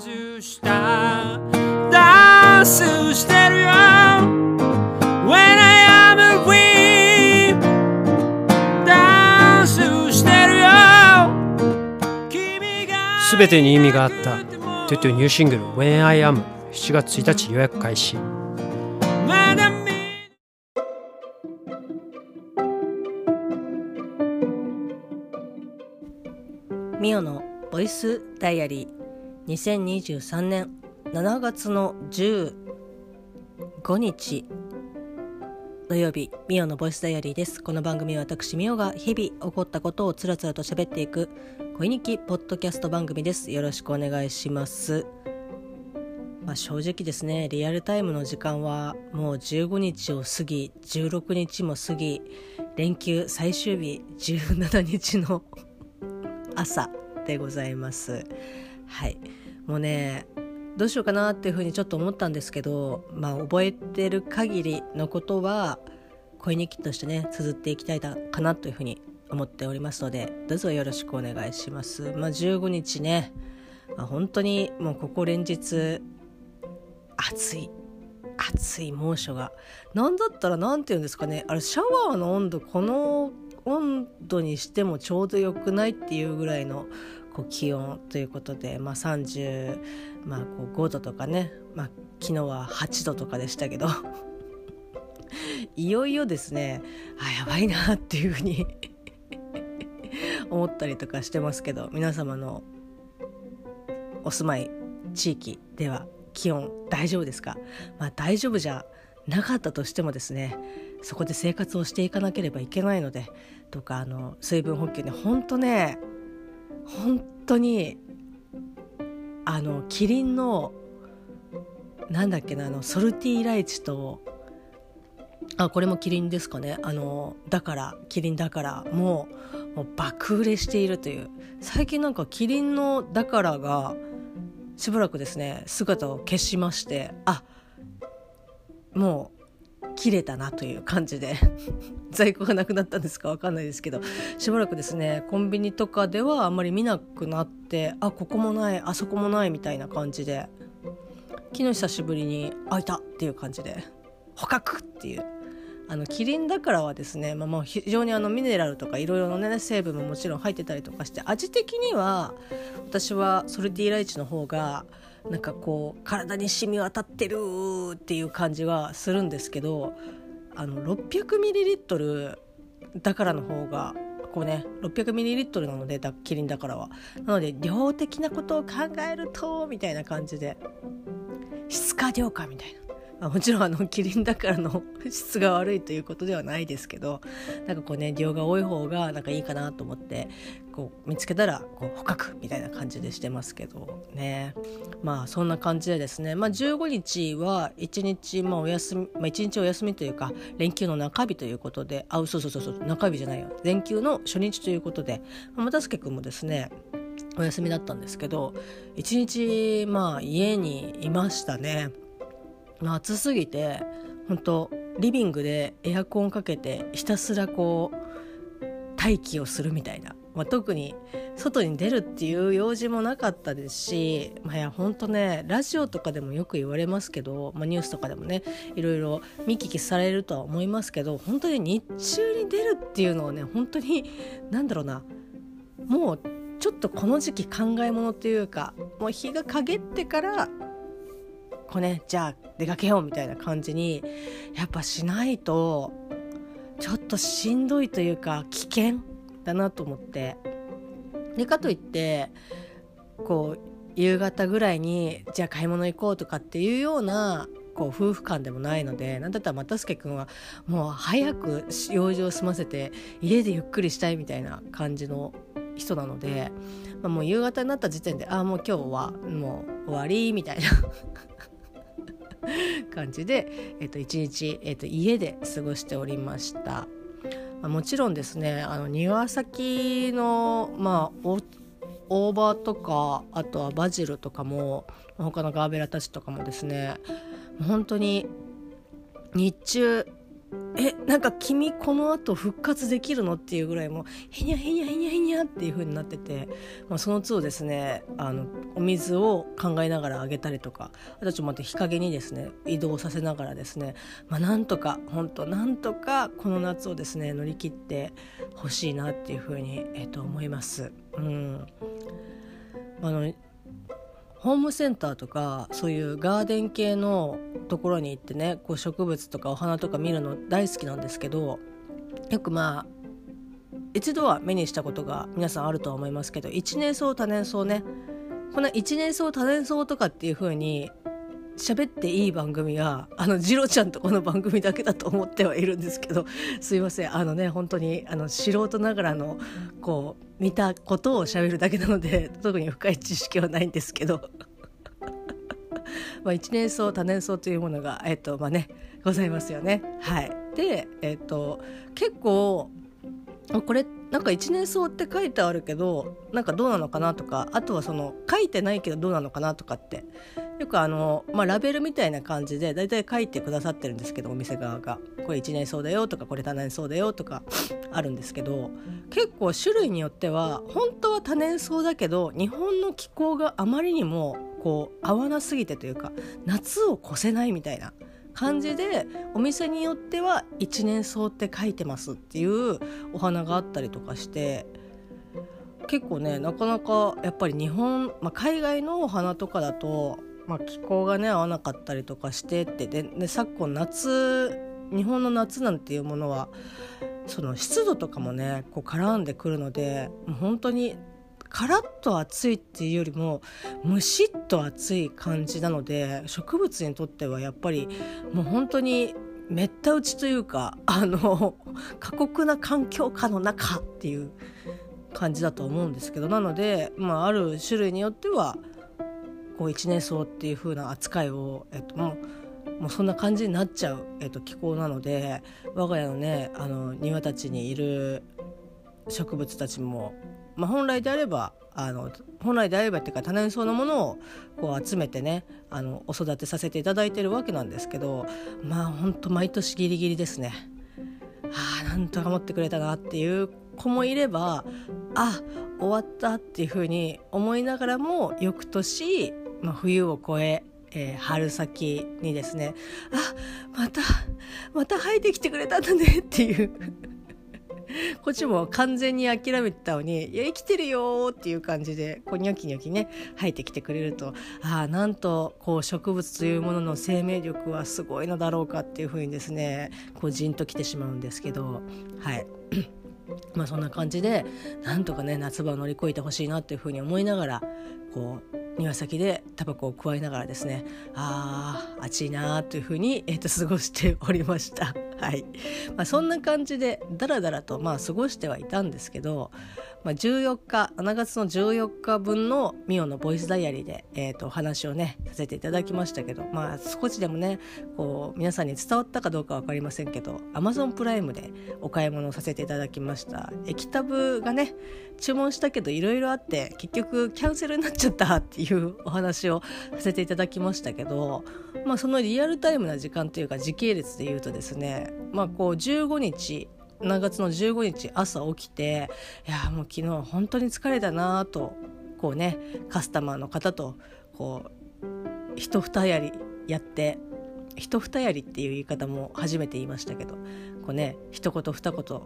外した。ダンスしてるよ。When I am free ダンスしてるよ。君がすべてに意味があった。トゥトゥニューシングル When I Am 7月1日予約開始。ミオのボイスダイアリー2023年7月の15日土曜日ミオのボイスダイアリーです。この番組は私ミオが日々起こったことをつらつらと喋っていく恋日記ポッドキャスト番組です。よろしくお願いします。まあ、正直ですねリアルタイムの時間はもう15日を過ぎ16日も過ぎ連休最終日17日の朝でございます。はい。もうねどうしようかなっていうふうにちょっと思ったんですけどまあ覚えてる限りのことは恋日記としてね綴っていきたいかなというふうに思っておりますのでどうぞよろしくお願いします。まあ15日ね、まあ、本当にもうここ連日暑い暑い猛暑がなんだったら何て言うんですかねあれシャワーの温度この温度にしてもちょうどよくないっていうぐらいのこう気温ということで、まあ、35、まあ、こう度とかね、まあ、昨日は8度とかでしたけど いよいよですねあやばいなっていうふうに思ったりとかしてますけど皆様のお住まい地域では気温大丈夫ですか、まあ、大丈夫じゃなかったとしてもですねそこで生活をしていかなければいけないのでとかあの水分補給ね本当ね本当にあのキリンのなんだっけなあのソルティーライチとあこれもキリンですかね。あのだからキリンだからもうもう爆売れしているという。最近なんかキリンのだからがしばらくですね姿を消しましてあもう切れたなという感じで 在庫がなくなったんですかわかんないですけどしばらくですねコンビニとかではあんまり見なくなってあここもないあそこもないみたいな感じで昨日久しぶりに「あいた!」っていう感じで「捕獲!」っていうあのキリンだからはですね、まあ、もう非常にあのミネラルとかいろいろな、ね、成分ももちろん入ってたりとかして味的には私はソルティーライチの方がなんかこう体に染み渡ってるっていう感じはするんですけどあの 600ml だからの方がこうね 600ml なのでキリンだからは。なので量的なことを考えるとみたいな感じで。質か量かみたいな。あ、もちろんあのキリンだからの質が悪いということではないですけどなんかこうね量が多い方がなんかいいかなと思ってこう見つけたらこう捕獲みたいな感じでしてますけどね。まあそんな感じでですね、まあ、15日は1日、まあ、お休み、まあ、1日お休みというか連休の中日ということであそうそうそうそう中日じゃないよ。連休の初日ということで又助君もですねお休みだったんですけど一日まあ家にいましたね。暑すぎて本当リビングでエアコンかけてひたすらこう待機をするみたいな、まあ、特に外に出るっていう用事もなかったですし、まあ、いや本当ねラジオとかでもよく言われますけど、まあ、ニュースとかでもねいろいろ見聞きされるとは思いますけど本当に日中に出るっていうのはね本当に何だろうなもうちょっとこの時期考え物っていうかもう日が陰ってからこねじゃあ出かけようみたいな感じにやっぱしないとちょっとしんどいというか危険だなと思って。でかといってこう夕方ぐらいにじゃあ買い物行こうとかっていうようなこう夫婦間でもないのでなんだったら又助君はもう早く用事を済ませて家でゆっくりしたいみたいな感じの人なので、まあ、もう夕方になった時点でああもう今日はもう終わりみたいな。感じで、えっと、一日、えっと、家で過ごしておりました。まあ、もちろんですねあの庭先の、まあ、大葉とかあとはバジルとかも他のガーベラたちとかもですね本当に日中えなんか君この後復活できるの？っていうぐらいもうへにゃへにゃへにゃへにゃっていう風になってて、まあ、その都度ですねあのお水を考えながらあげたりとかあとちょっと待って日陰にですね移動させながらですね、まあ、なんとか本当なんとかこの夏をですね乗り切ってほしいなっていう風に、えー、と思います。うんあのホームセンターとかそういうガーデン系のところに行ってねこう植物とかお花とか見るの大好きなんですけどよくまあ一度は目にしたことが皆さんあるとは思いますけど一年草多年草ね。この一年草多年草とかっていう風に喋っていい番組はあのジロちゃんとこの番組だけだと思ってはいるんですけどすいません。あのね本当にあの素人ながらのこう見たことを喋るだけなので特に深い知識はないんですけど。まあ一年草多年草というものがえっとまあねございますよね。はい、でえっと結構これなんか一年草って書いてあるけどなんかどうなのかなとかあとはその書いてないけどどうなのかなとかって。よくあの、まあ、ラベルみたいな感じで大体書いてくださってるんですけどお店側が。これ一年草だよとかこれ多年草だよとかあるんですけど結構種類によっては本当は多年草だけど日本の気候があまりにもこう合わなすぎてというか夏を越せないみたいな感じでお店によっては一年草って書いてますっていうお花があったりとかして結構ねなかなかやっぱり日本、まあ、海外のお花とかだとまあ、気候がね合わなかったりとかしてってでで昨今夏日本の夏なんていうものはその湿度とかもねこう絡んでくるのでもう本当にカラッと暑いっていうよりもむしっと暑い感じなので植物にとってはやっぱりもう本当にめった打ちというか あの過酷な環境下の中っていう感じだと思うんですけどなので、まあ、ある種類によってはこう一年草っていう風な扱いを、えっと、もうもうそんな感じになっちゃう、えっと、気候なので我が家のねあの庭たちにいる植物たちも、まあ、本来であればあの本来であればっていうか多年草のものをこう集めてねあのお育てさせていただいてるわけなんですけどまあほんと毎年ギリギリですね。ああなんとか持ってくれたなっていう子もいればあ終わったっていうふうに思いながらも翌年まあ、冬を越ええー、春先にですねあまたまた生えてきてくれたんだねっていうこっちも完全に諦めてたのに「いや生きてるよ」っていう感じでこうニョキニョキね生えてきてくれるとああなんとこう植物というものの生命力はすごいのだろうかっていうふうにですねこうじんときてしまうんですけどはい。まあそんな感じでなんとかね夏場を乗り越えてほしいなっていうふうに思いながらこう庭先でタバコを加えながらですねあー暑いなというふうに、えーと、過ごしておりました。はい。まあ、そんな感じでだらだらとまあ過ごしてはいたんですけどまあ、14日7月の14日分のミオのボイスダイアリーで、えー、とお話をねさせていただきましたけど、まあ、少しでもねこう皆さんに伝わったかどうか分かりませんけど Amazon プライムでお買い物をさせていただきました。液タブがね注文したけどいろいろあって結局キャンセルになっちゃったっていうお話をさせていただきましたけど、まあ、そのリアルタイムな時間というか時系列で言うとですね、まあ、こう15日7月の15日朝起きていやもう昨日本当に疲れたなとこうねカスタマーの方とこう一二やりやって一二やりっていう言い方も初めて言いましたけどこうね一言二言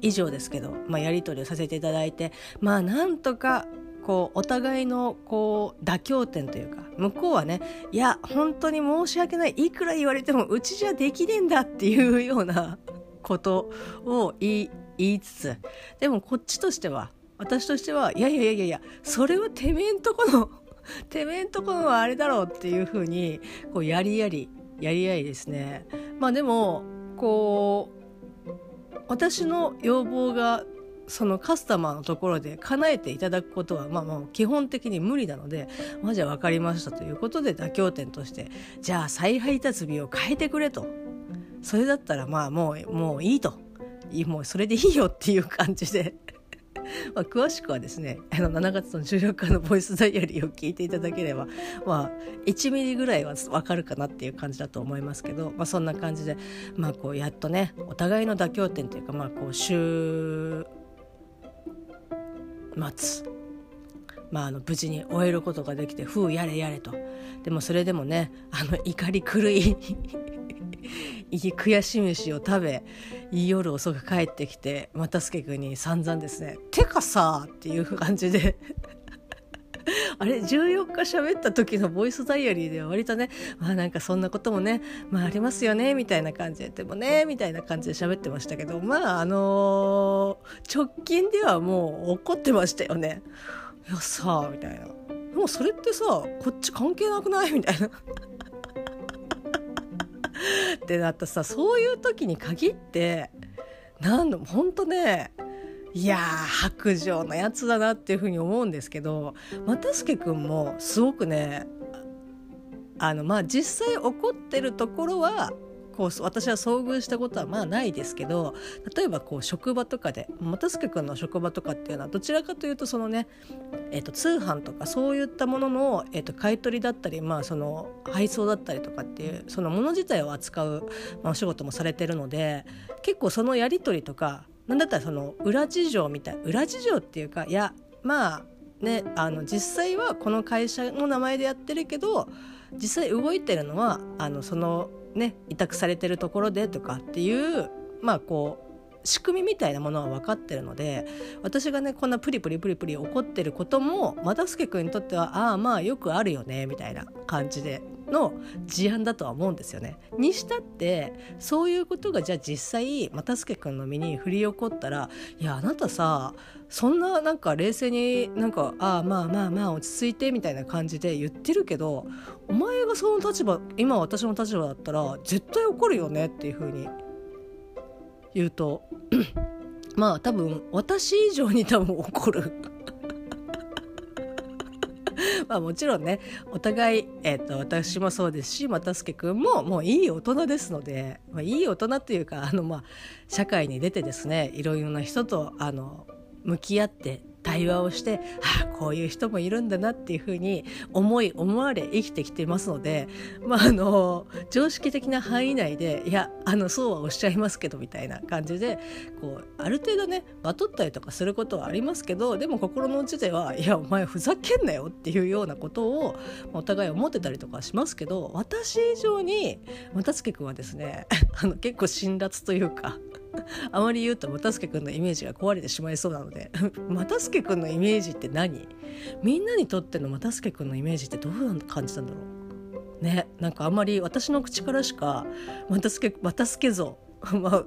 以上ですけど、まあ、やり取りをさせていただいてまあなんとかこうお互いのこう妥協点というか向こうはねいや本当に申し訳ないいくら言われてもうちじゃできねえんだっていうようなことを言い言いつつでもこっちとしては私としてはいやいやいやいやそれはてめえんとこの てめえんとこのはあれだろうっていうふうにこうやりやりやり合いですね。まあでもこう私の要望がそのカスタマーのところで叶えていただくことはまあまあ基本的に無理なのでまあじゃあ分かりましたということで妥協点としてじゃあ再配達日を変えてくれと。それだったらまあもうもういいと。もうそれでいいよっていう感じで。まあ、詳しくはですねあの7月の14日のボイスダイアリーを聞いていただければ、まあ、1ミリぐらいは分かるかなっていう感じだと思いますけど、まあ、そんな感じで、まあ、こうやっとねお互いの妥協点というか、まあ、こう週末まあ、あの無事に終えることができて「ふうやれやれ」と。でもそれでもねあの怒り狂い。悔し飯を食べ夜遅く帰ってきて又助君に散々ですね「てかさ」っていう感じで あれ14日喋った時のボイスダイアリーでは割とねまあなんかそんなこともねまあありますよねみたいな感じででもねみたいな感じで喋ってましたけどまああのー、直近ではもう怒ってましたよね。いやさみたいな。もうそれってさこっち関係なくない？みたいな。ってなったさそういう時に限ってなんのほんとねいや白状のやつだなっていうふうに思うんですけど又助君もすごくねあのまあ実際怒ってるところはこう私は遭遇したことはまあないですけど例えばこう職場とかで又助君の職場とかっていうのはどちらかというとそのね、えー、と通販とかそういったものの、えー、と買い取りだったり、まあ、その配送だったりとかっていうそのもの自体を扱う、まあ、お仕事もされてるので結構そのやり取りとかなんだったらその裏事情みたい裏事情っていうかいやまあねあの実際はこの会社の名前でやってるけど実際動いてるのはあのそのね委託されてるところでとかっていうまあこう仕組みみたいなものは分かってるので私がねこんなプリプリプリプリ怒ってることも又助君にとってはああまあよくあるよねみたいな感じでの事案だとは思うんですよね。にしたってそういうことがじゃあ実際又助君の身に降り起こったらいやあなたさそんななんか冷静になんかああまあまあまあ落ち着いてみたいな感じで言ってるけどお前がその立場今私の立場だったら絶対怒るよねっていうふうに言うと。まあ多分私以上に多分怒る。まあもちろんねお互い、えーと、私もそうですし又助君ももういい大人ですので、まあ、いい大人というかあの、まあ、社会に出てですねいろいろな人とあの向き合って対話をしてああこういう人もいるんだなっていうふうに思い思われ生きてきてますので、まあ、あの常識的な範囲内でいやあのそうはおっしゃいますけどみたいな感じでこうある程度ねバトったりとかすることはありますけどでも心の内ではいやお前ふざけんなよっていうようなことをお互い思ってたりとかしますけど私以上に又助君はですね あの結構辛辣というか。あまり言うと又助君のイメージが壊れてしまいそうなので。又助君のイメージって何？みんなにとっての又助君のイメージってどう感じなんだろう？ねなんかあんまり私の口からしか又助又助像。まあ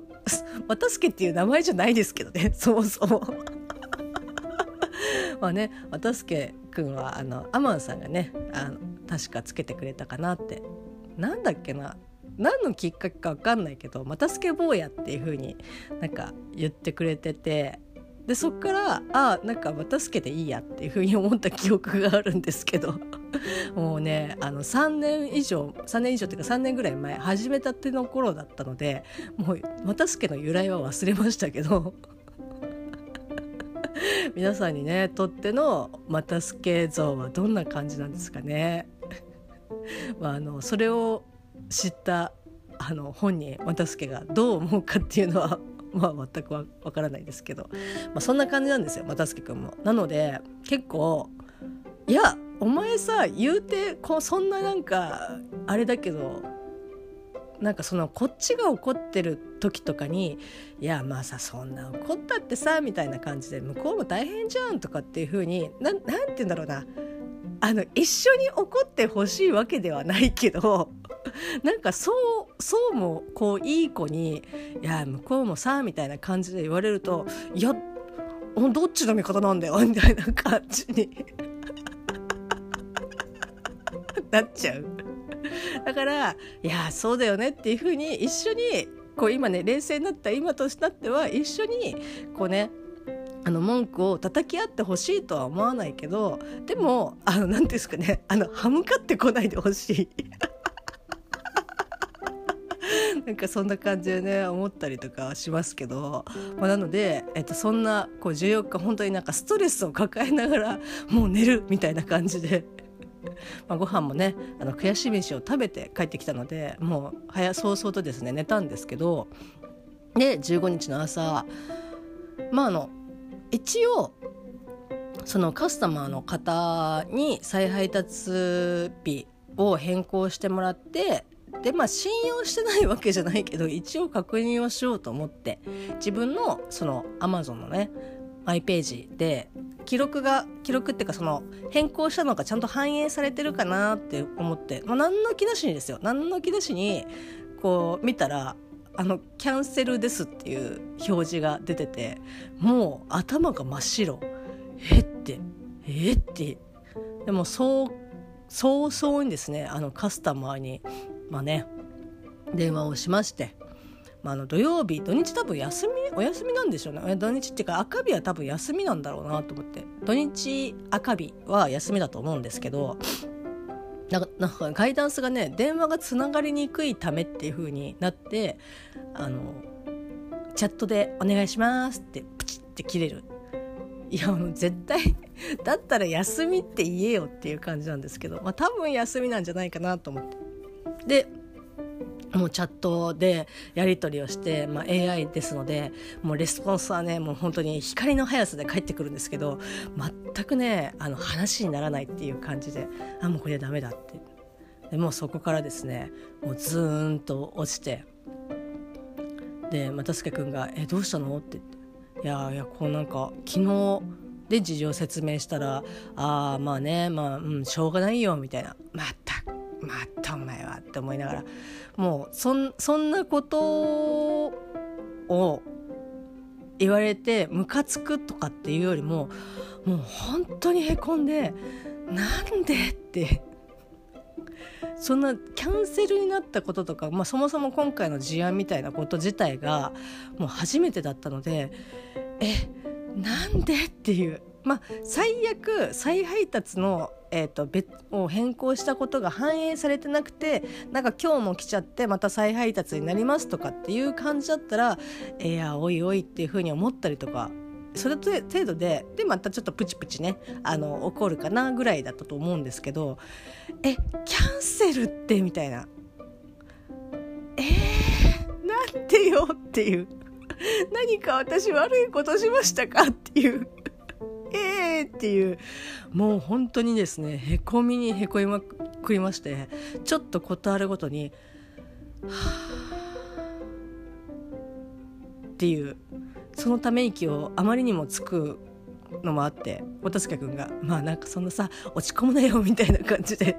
又助っていう名前じゃないですけどねそもそも。まあね又助君はあのアマンさんがねあの確かつけてくれたかなって。なんだっけな？何のきっかけか分かんないけど「またスケボーや」っていう風になんか言ってくれててでそっからあなんかまたスケでいいやっていう風に思った記憶があるんですけど もうねあの3年以上3年以上っていうか3年ぐらい前始めたての頃だったのでもうまたスケの由来は忘れましたけど 皆さんにねとってのまたスケ像はどんな感じなんですかね。まあ、あのそれを知ったあの本人又助がどう思うかっていうのは まあ全くわからないですけど、まあ、そんな感じなんですよ又助君も。なので結構いやお前さ言うてこうそんななんかあれだけどなんかそのこっちが怒ってる時とかに「いやまあさそんな怒ったってさ」みたいな感じで向こうも大変じゃんとかっていう風にななんて言うんだろうなあの一緒に怒ってほしいわけではないけど なんかそうそうもこういい子に「いや向こうもさ」みたいな感じで言われると「いやどっちの味方なんだよ」みたいな感じに なっちゃう。だからいやそうだよねっていうふうに一緒にこう今ね冷静になった今となっては一緒にこうねあの文句を叩き合ってほしいとは思わないけどでもあの何ですかねあの歯向かってこないでほしい なんかそんな感じでね思ったりとかしますけど、まあ、なので、えっと、そんなこう14日本当になんかストレスを抱えながらもう寝るみたいな感じで。まあ、ご飯もねあの悔しい飯を食べて帰ってきたのでもう早早々とですね寝たんですけどで15日の朝まああの一応そのカスタマーの方に再配達日を変更してもらってでまあ信用してないわけじゃないけど一応確認をしようと思って自分のそのアマゾンのねマイページで記録が記録っていうかその変更したのがちゃんと反映されてるかなって思って、まあ、何の気なしにですよ。何の気なしにこう見たらあのキャンセルですっていう表示が出ててもう頭が真っ白。えってえって。でもそう早々にですねあのカスタマーにまあね電話をしまして、まあ、の土曜日土日多分休みお休みなんでしょうね。土日っていうか赤日は多分休みなんだろうなと思って。土日赤日は休みだと思うんですけどなんかなんかガイダンスがね電話がつながりにくいためっていう風になってあのチャットで「お願いします」ってプチって切れる。いやもう絶対 だったら休みって言えよっていう感じなんですけど、まあ、多分休みなんじゃないかなと思って。でもうチャットでやり取りをして、まあ、AI ですのでもうレスポンスはねもう本当に光の速さで返ってくるんですけど全くねあの話にならないっていう感じであもうこれはダメだって。でもうそこからですねもうズーンと落ちて。で又助君が「えどうしたの?」って言って「やいやこうなんか昨日で事情説明したら「ああまあねまあ、うん、しょうがないよ」みたいな「またまたお前は」って思いながらもうそんそんなことを言われてムカつくとかっていうよりももう本当にへこんで「なんで?」ってそんなキャンセルになったこととか、まあ、そもそも今回の事案みたいなこと自体がもう初めてだったのでえなんでっていう。まあ最悪再配達の、えーと、別を変更したことが反映されてなくてなんか今日も来ちゃってまた再配達になりますとかっていう感じだったらいやおいおいっていうふうに思ったりとかそれ程度ででまたちょっとプチプチねあの起こるかなぐらいだったと思うんですけどえキャンセルってみたいな。えー、なんでよっていう。何か私悪いことしましたかっていう。えーっていう。もう本当にですねへこみにへこみまくりましてちょっと事あるごとにはあっていう。そのため息をあまりにもつくのもあって音助君がまあなんかそんなさ落ち込むなよみたいな感じで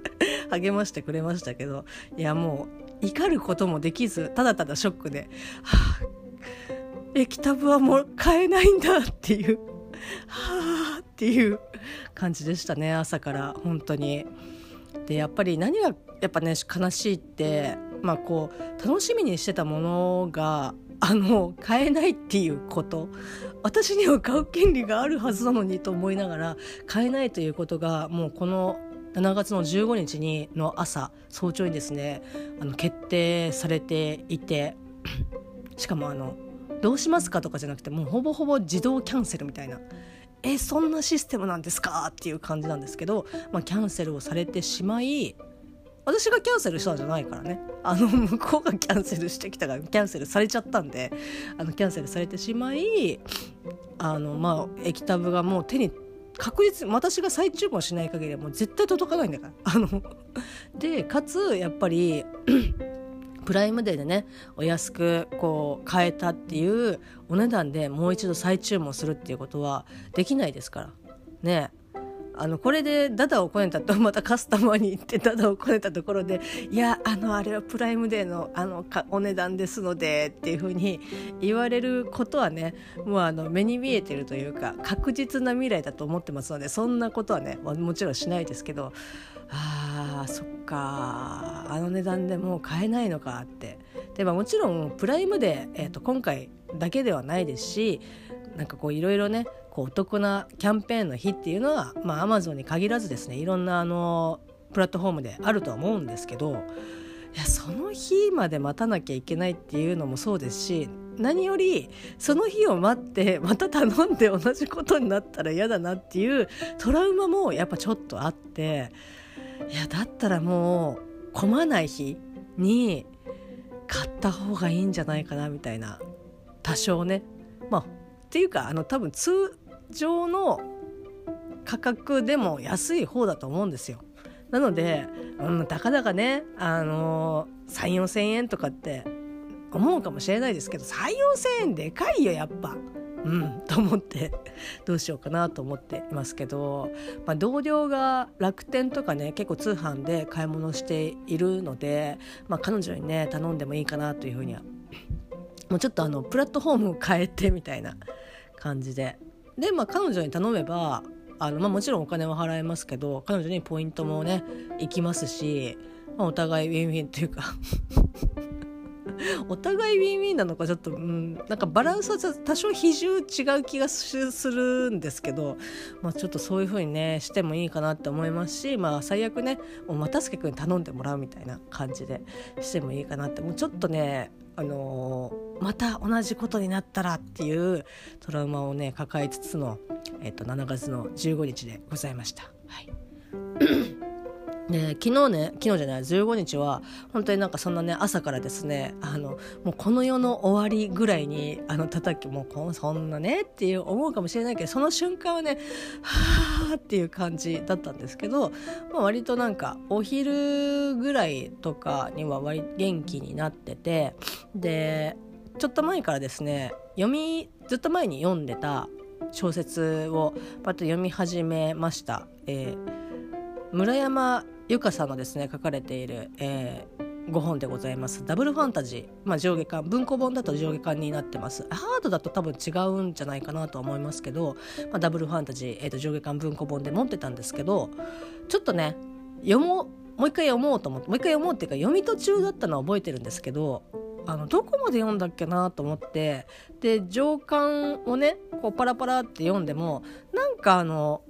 励ましてくれましたけどいやもう怒ることもできずただただショックで「はあ液タブはもう買えないんだ」っていう「はあ」っていう感じでしたね朝から本当に。でやっぱり何がやっぱね悲しいってまあこう楽しみにしてたものがあの買えないっていうこと。私には買う権利があるはずなのにと思いながら買えないということがもうこの7月の15日にの朝早朝にですねあの決定されていてしかもあのどうしますかとかじゃなくてもうほぼほぼ自動キャンセルみたいな。えそんなシステムなんですか？っていう感じなんですけど、まあ、キャンセルをされてしまい私がキャンセルしたんじゃないからね。あの向こうがキャンセルしてきたからキャンセルされちゃったんであのキャンセルされてしまいあのまあ液タブがもう手に確実に私が再注文しない限りはもう絶対届かないんだから。あのでかつやっぱりプライムデーでねお安くこう買えたっていうお値段でもう一度再注文するっていうことはできないですから。ね。あのこれでダダをこねたとまたカスタマーに行ってダダをこねたところでいやあのあれはプライムデーのあのお値段ですのでっていうふうに言われることはねもうあの目に見えてるというか確実な未来だと思ってますのでそんなことはねもちろんしないですけどあーそっかあの値段でもう買えないのかって。で、まあ、もちろんプライムデー、えー、と今回だけではないですしなんかこういろいろねこうお得なキャンペーンの日っていうのはまあアマゾンに限らずですねいろんなあのプラットフォームであるとは思うんですけどいやその日まで待たなきゃいけないっていうのもそうですし何よりその日を待ってまた頼んで同じことになったら嫌だなっていうトラウマもやっぱちょっとあっていやだったらもう混まない日に買った方がいいんじゃないかなみたいな多少ね。まあっていうかあの多分通常の価格でも安い方だと思うんですよ。なので、うん、たかだかね、あのー、3、4千円とかって思うかもしれないですけど、3、4千円でかいよ、やっぱ。うん、と思ってどうしようかなと思っていますけど、まあ、同僚が楽天とかね結構通販で買い物しているので、まあ、彼女にね頼んでもいいかなというふうにはもうちょっとあのプラットフォームを変えてみたいな感じでで、まあ、彼女に頼めばあの、まあ、もちろんお金は払えますけど彼女にポイントもね行きますし、まあ、お互いウィンウィンというか お互いウィンウィンなのかちょっと、うん、なんかバランスは多少比重違う気がするんですけど、まあ、ちょっとそういう風にねしてもいいかなって思いますし、まあ、最悪ね又助君に頼んでもらうみたいな感じでしてもいいかなってもうちょっとねあのー、また同じことになったらっていうトラウマをね抱えつつの、えー、と7月の15日でございました。はい で昨日ね昨日じゃない15日は本当になんかそんなね朝からですねあのもうこの世の終わりぐらいにあの叩きもうそんなねっていう思うかもしれないけどその瞬間はねはあっていう感じだったんですけど、まあ、割となんかお昼ぐらいとかには割元気になっててでちょっと前からですね読みずっと前に読んでた小説をパッと読み始めました。えー村山由佳さんのですね書かれている、えー、5本でございます。ダブルファンタジー、まあ、上下巻。文庫本だと上下巻になってます。ハードだと多分違うんじゃないかなと思いますけど、まあ、ダブルファンタジー、えー、と上下巻文庫本で持ってたんですけどちょっとね読もうもう一回読もうと思ってもう一回読もうっていうか読み途中だったのは覚えてるんですけどあのどこまで読んだっけなと思って。で上巻をねこうパラパラって読んでもなんかあの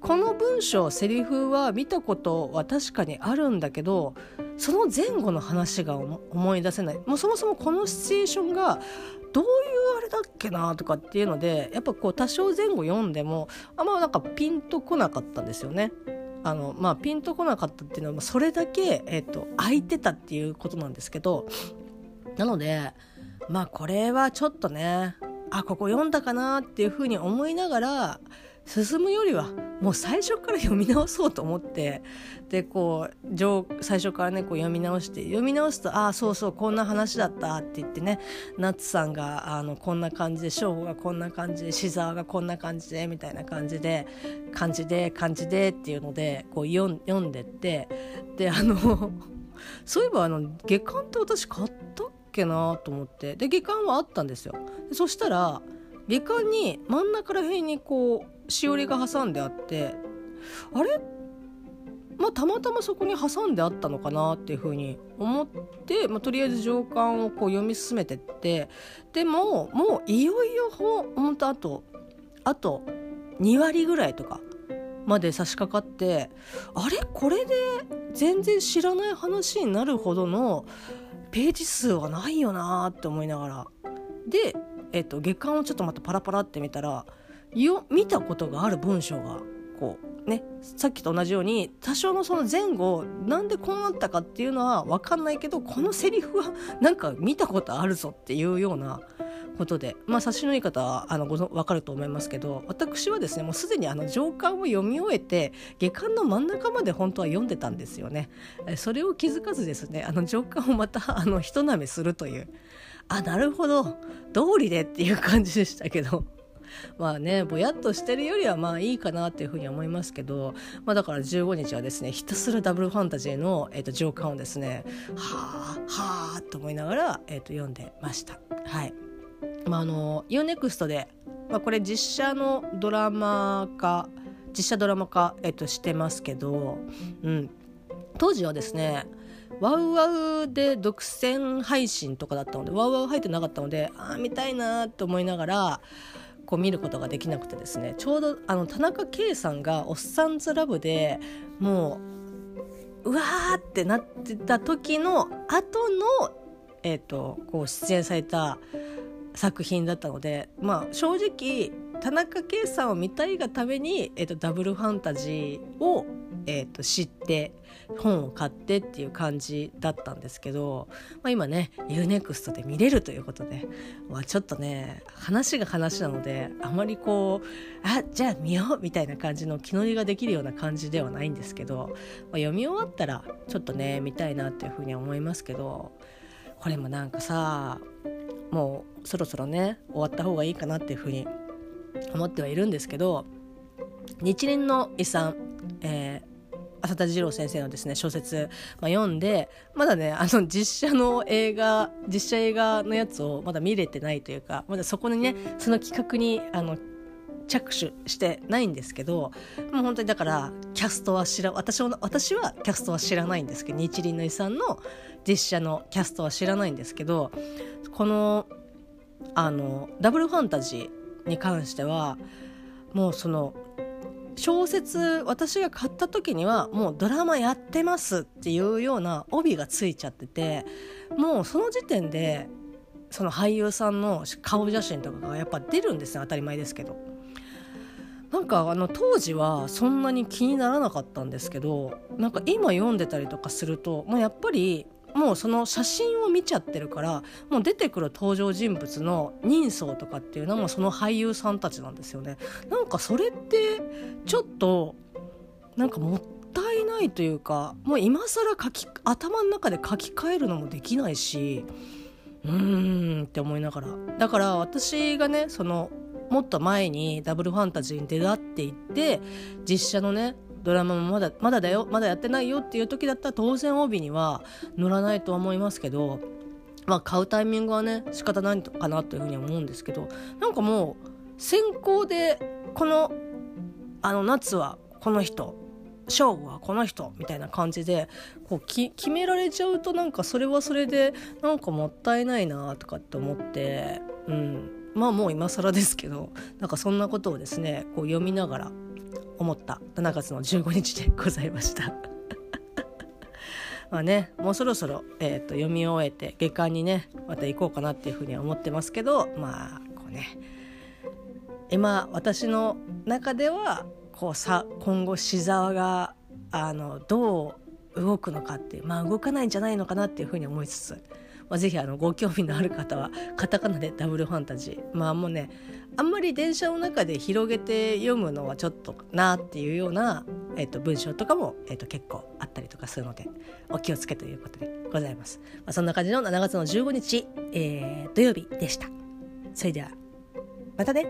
この文章セリフは見たことは確かにあるんだけどその前後の話が思い出せないもうそもそもこのシチュエーションがどういうあれだっけなとかっていうのでやっぱこう多少前後読んでもあんまなんかピンとこなかったんですよね。あのまあ、ピンとこなかったっていうのはそれだけ、えーと、空いてたっていうことなんですけどなのでまあこれはちょっとねあここ読んだかなっていうふうに思いながら進むよりはもう最初から読み直そうと思ってでこう最初からねこう読み直して読み直すと「ああそうそうこんな話だった」って言ってねナッツさんがあのこんな感じで翔吾がこんな感じで志沢がこんな感じでみたいな感じで感じで感じでっていうのでこう読んでってであの そういえばあの下巻って私買ったっけなと思ってで下巻はあったんですよ。そしたら下巻に真ん中ら辺にこうしおりが挟んであってあれ？まあ、たまたまそこに挟んであったのかなっていうふうに思って、まあ、とりあえず上巻をこう読み進めてってでももういよいよほんとあとあと2割ぐらいとかまで差し掛かってあれ？これで全然知らない話になるほどのページ数はないよなって思いながら。でえっと、月刊をちょっとまたパラパラって見たらよ見たことがある文章がこうねさっきと同じように多少のその前後なんでこうなったかっていうのは分かんないけどこのセリフは なんか見たことあるぞっていうようなことでまあ察しのいい方はあのご分かると思いますけど私はですねもうすでにあの上巻を読み終えて下巻の真ん中まで本当は読んでたんですよね。それを気づかずですねあの上巻をまた あの人なめするという。あなるほど。通りでっていう感じでしたけど。まあねぼやっとしてるよりはまあいいかなっていうふうに思いますけど、まあ、だから15日はですねひたすらダブルファンタジーの、えーと、上巻をですねはあはあと思いながら、えーと、読んでました。はいまあ、あの UNEXT で、まあ、これ実写のドラマ化実写ドラマ化、えーとしてますけど、うん、当時はですねワウワウで独占配信とかだったのでワウワウ入ってなかったのでああ見たいなと思いながら見ることができなくてですねちょうどあの田中圭さんが「おっさんずラブ」でもううわーってなってた時の後の、えーと、こう出演された作品だったのでまあ正直田中圭さんを見たいがために、えーと、ダブルファンタジーを、えーと知って本を買ってっていう感じだったんですけど、まあ、今ね UNEXT で見れるということで、まあ、ちょっとね話が話なのであまりこうあじゃあ見ようみたいな感じの気乗りができるような感じではないんですけど、まあ、読み終わったらちょっとね見たいなっていうふうに思いますけどこれもなんかさもうそろそろね終わった方がいいかなっていうふうに思ってはいるんですけど日輪の遺産、えー田次郎先生のですね小説、まあ、読んでまだねあの実写の映画実写映画のやつをまだ見れてないというかまだそこにねその企画にあの着手してないんですけどもう本当にだからキャストは知ら私は私はキャストは知らないんですけど日輪の遺産の実写のキャストは知らないんですけどこのあのダブルファンタジーに関してはもうその小説私が買った時にはもうドラマやってますっていうような帯がついちゃっててもうその時点でその俳優さんの顔写真とかがやっぱ出るんですね当たり前ですけど。なんかあの当時はそんなに気にならなかったんですけどなんか今読んでたりとかするともうやっぱりもうその写真を見ちゃってるからもう出てくる登場人物の人相とかっていうのもその俳優さんたちなんですよね。なんかそれってちょっとなんかもったいないというかもう今更書き頭の中で書き換えるのもできないしうーんって思いながらだから私がねそのもっと前にダブルファンタジーに出会っていって実写のねドラマもまだまだだよまだやってないよっていう時だったら当然帯には乗らないとは思いますけどまあ買うタイミングはね仕方ないのかなというふうに思うんですけどなんかもう先行でこのあの夏はこの人勝負はこの人みたいな感じでこう決められちゃうとなんかそれはそれでなんかもったいないなとかって思って、うん、まあもう今更ですけどなんかそんなことをですねこう読みながら思った。7月の15日でございました。まあねもうそろそろ、えーと、読み終えて下巻にねまた行こうかなっていうふうには思ってますけどまあこうね今私の中ではこうさ今後志沢があのどう動くのかってまあ動かないんじゃないのかなっていうふうに思いつつまあ、ぜひあのご興味のある方はカタカナでダブルファンタジーまあもうねあんまり電車の中で広げて読むのはちょっとなっていうような、えー、と文章とかも、えー、と結構あったりとかするのでお気をつけということでございます。まあ、そんな感じの7月の15日、えー、土曜日でした。それではまたね